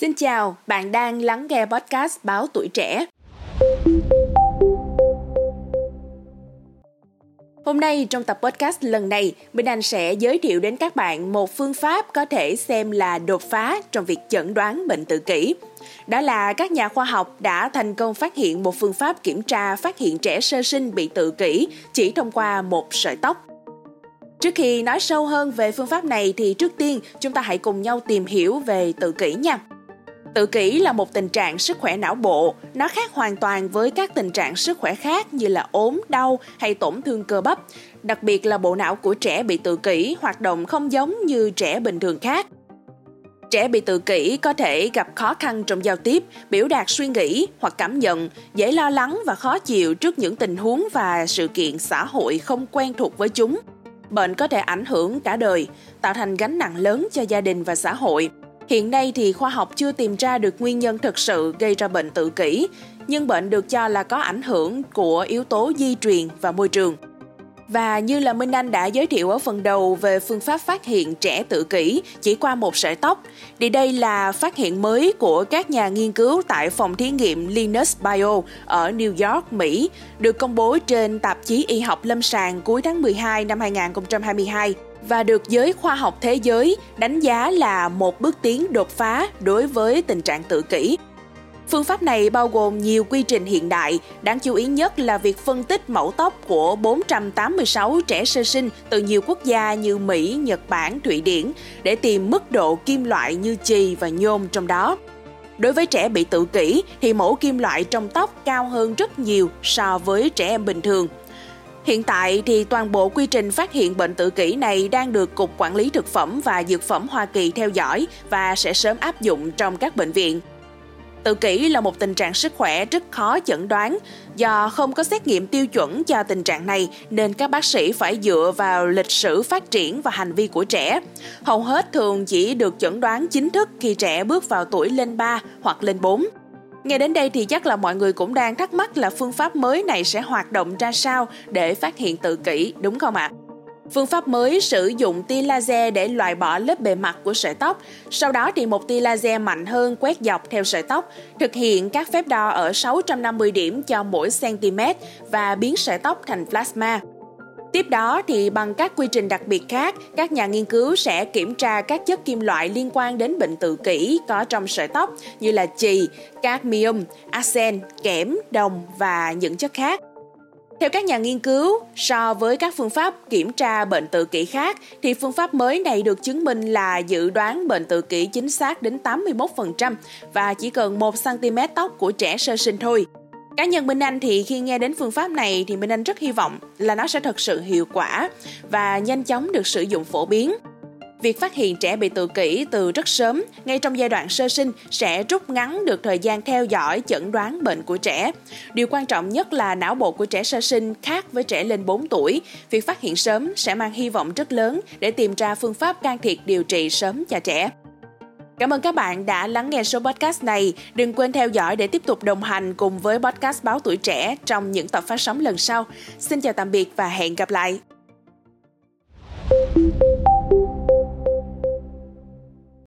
Xin chào, bạn đang lắng nghe podcast Báo Tuổi Trẻ. Hôm nay trong tập podcast lần này, Bình Anh sẽ giới thiệu đến các bạn một phương pháp có thể xem là đột phá trong việc chẩn đoán bệnh tự kỷ. Đó là các nhà khoa học đã thành công phát hiện một phương pháp kiểm tra phát hiện trẻ sơ sinh bị tự kỷ chỉ thông qua một sợi tóc. Trước khi nói sâu hơn về phương pháp này thì trước tiên chúng ta hãy cùng nhau tìm hiểu về tự kỷ nha. Tự kỷ là một tình trạng sức khỏe não bộ, nó khác hoàn toàn với các tình trạng sức khỏe khác như là ốm, đau hay tổn thương cơ bắp. Đặc biệt là bộ não của trẻ bị tự kỷ hoạt động không giống như trẻ bình thường khác. Trẻ bị tự kỷ có thể gặp khó khăn trong giao tiếp, biểu đạt suy nghĩ hoặc cảm nhận, dễ lo lắng và khó chịu trước những tình huống và sự kiện xã hội không quen thuộc với chúng. Bệnh có thể ảnh hưởng cả đời, tạo thành gánh nặng lớn cho gia đình và xã hội. Hiện nay thì khoa học chưa tìm ra được nguyên nhân thực sự gây ra bệnh tự kỷ, nhưng bệnh được cho là có ảnh hưởng của yếu tố di truyền và môi trường. Và như là Minh Anh đã giới thiệu ở phần đầu về phương pháp phát hiện trẻ tự kỷ chỉ qua một sợi tóc, thì đây là phát hiện mới của các nhà nghiên cứu tại phòng thí nghiệm Linus Bio ở New York, Mỹ, được công bố trên tạp chí y học lâm sàng cuối tháng 12 năm 2022 và được giới khoa học thế giới đánh giá là một bước tiến đột phá đối với tình trạng tự kỷ. Phương pháp này bao gồm nhiều quy trình hiện đại, đáng chú ý nhất là việc phân tích mẫu tóc của 486 trẻ sơ sinh từ nhiều quốc gia như Mỹ, Nhật Bản, Thụy Điển để tìm mức độ kim loại như chì và nhôm trong đó. Đối với trẻ bị tự kỷ thì mẫu kim loại trong tóc cao hơn rất nhiều so với trẻ em bình thường. Hiện tại thì toàn bộ quy trình phát hiện bệnh tự kỷ này đang được Cục Quản lý Thực phẩm và Dược phẩm Hoa Kỳ theo dõi và sẽ sớm áp dụng trong các bệnh viện. Tự kỷ là một tình trạng sức khỏe rất khó chẩn đoán do không có xét nghiệm tiêu chuẩn cho tình trạng này nên các bác sĩ phải dựa vào lịch sử phát triển và hành vi của trẻ. Hầu hết thường chỉ được chẩn đoán chính thức khi trẻ bước vào tuổi lên 3 hoặc lên 4. Nghe đến đây thì chắc là mọi người cũng đang thắc mắc là phương pháp mới này sẽ hoạt động ra sao để phát hiện tự kỷ, đúng không ạ? Phương pháp mới sử dụng tia laser để loại bỏ lớp bề mặt của sợi tóc, sau đó thì một tia laser mạnh hơn quét dọc theo sợi tóc, thực hiện các phép đo ở 650 điểm cho mỗi cm và biến sợi tóc thành plasma. Tiếp đó thì bằng các quy trình đặc biệt khác, các nhà nghiên cứu sẽ kiểm tra các chất kim loại liên quan đến bệnh tự kỷ có trong sợi tóc như là chì, cadmium, arsen, kẽm, đồng và những chất khác. Theo các nhà nghiên cứu, so với các phương pháp kiểm tra bệnh tự kỷ khác thì phương pháp mới này được chứng minh là dự đoán bệnh tự kỷ chính xác đến 81% và chỉ cần 1 cm tóc của trẻ sơ sinh thôi. Cá nhân Minh Anh thì khi nghe đến phương pháp này thì Minh Anh rất hy vọng là nó sẽ thật sự hiệu quả và nhanh chóng được sử dụng phổ biến. Việc phát hiện trẻ bị tự kỷ từ rất sớm, ngay trong giai đoạn sơ sinh sẽ rút ngắn được thời gian theo dõi chẩn đoán bệnh của trẻ. Điều quan trọng nhất là não bộ của trẻ sơ sinh khác với trẻ lên 4 tuổi. Việc phát hiện sớm sẽ mang hy vọng rất lớn để tìm ra phương pháp can thiệp điều trị sớm cho trẻ. Cảm ơn các bạn đã lắng nghe số podcast này. Đừng quên theo dõi để tiếp tục đồng hành cùng với podcast Báo Tuổi Trẻ trong những tập phát sóng lần sau. Xin chào tạm biệt và hẹn gặp lại.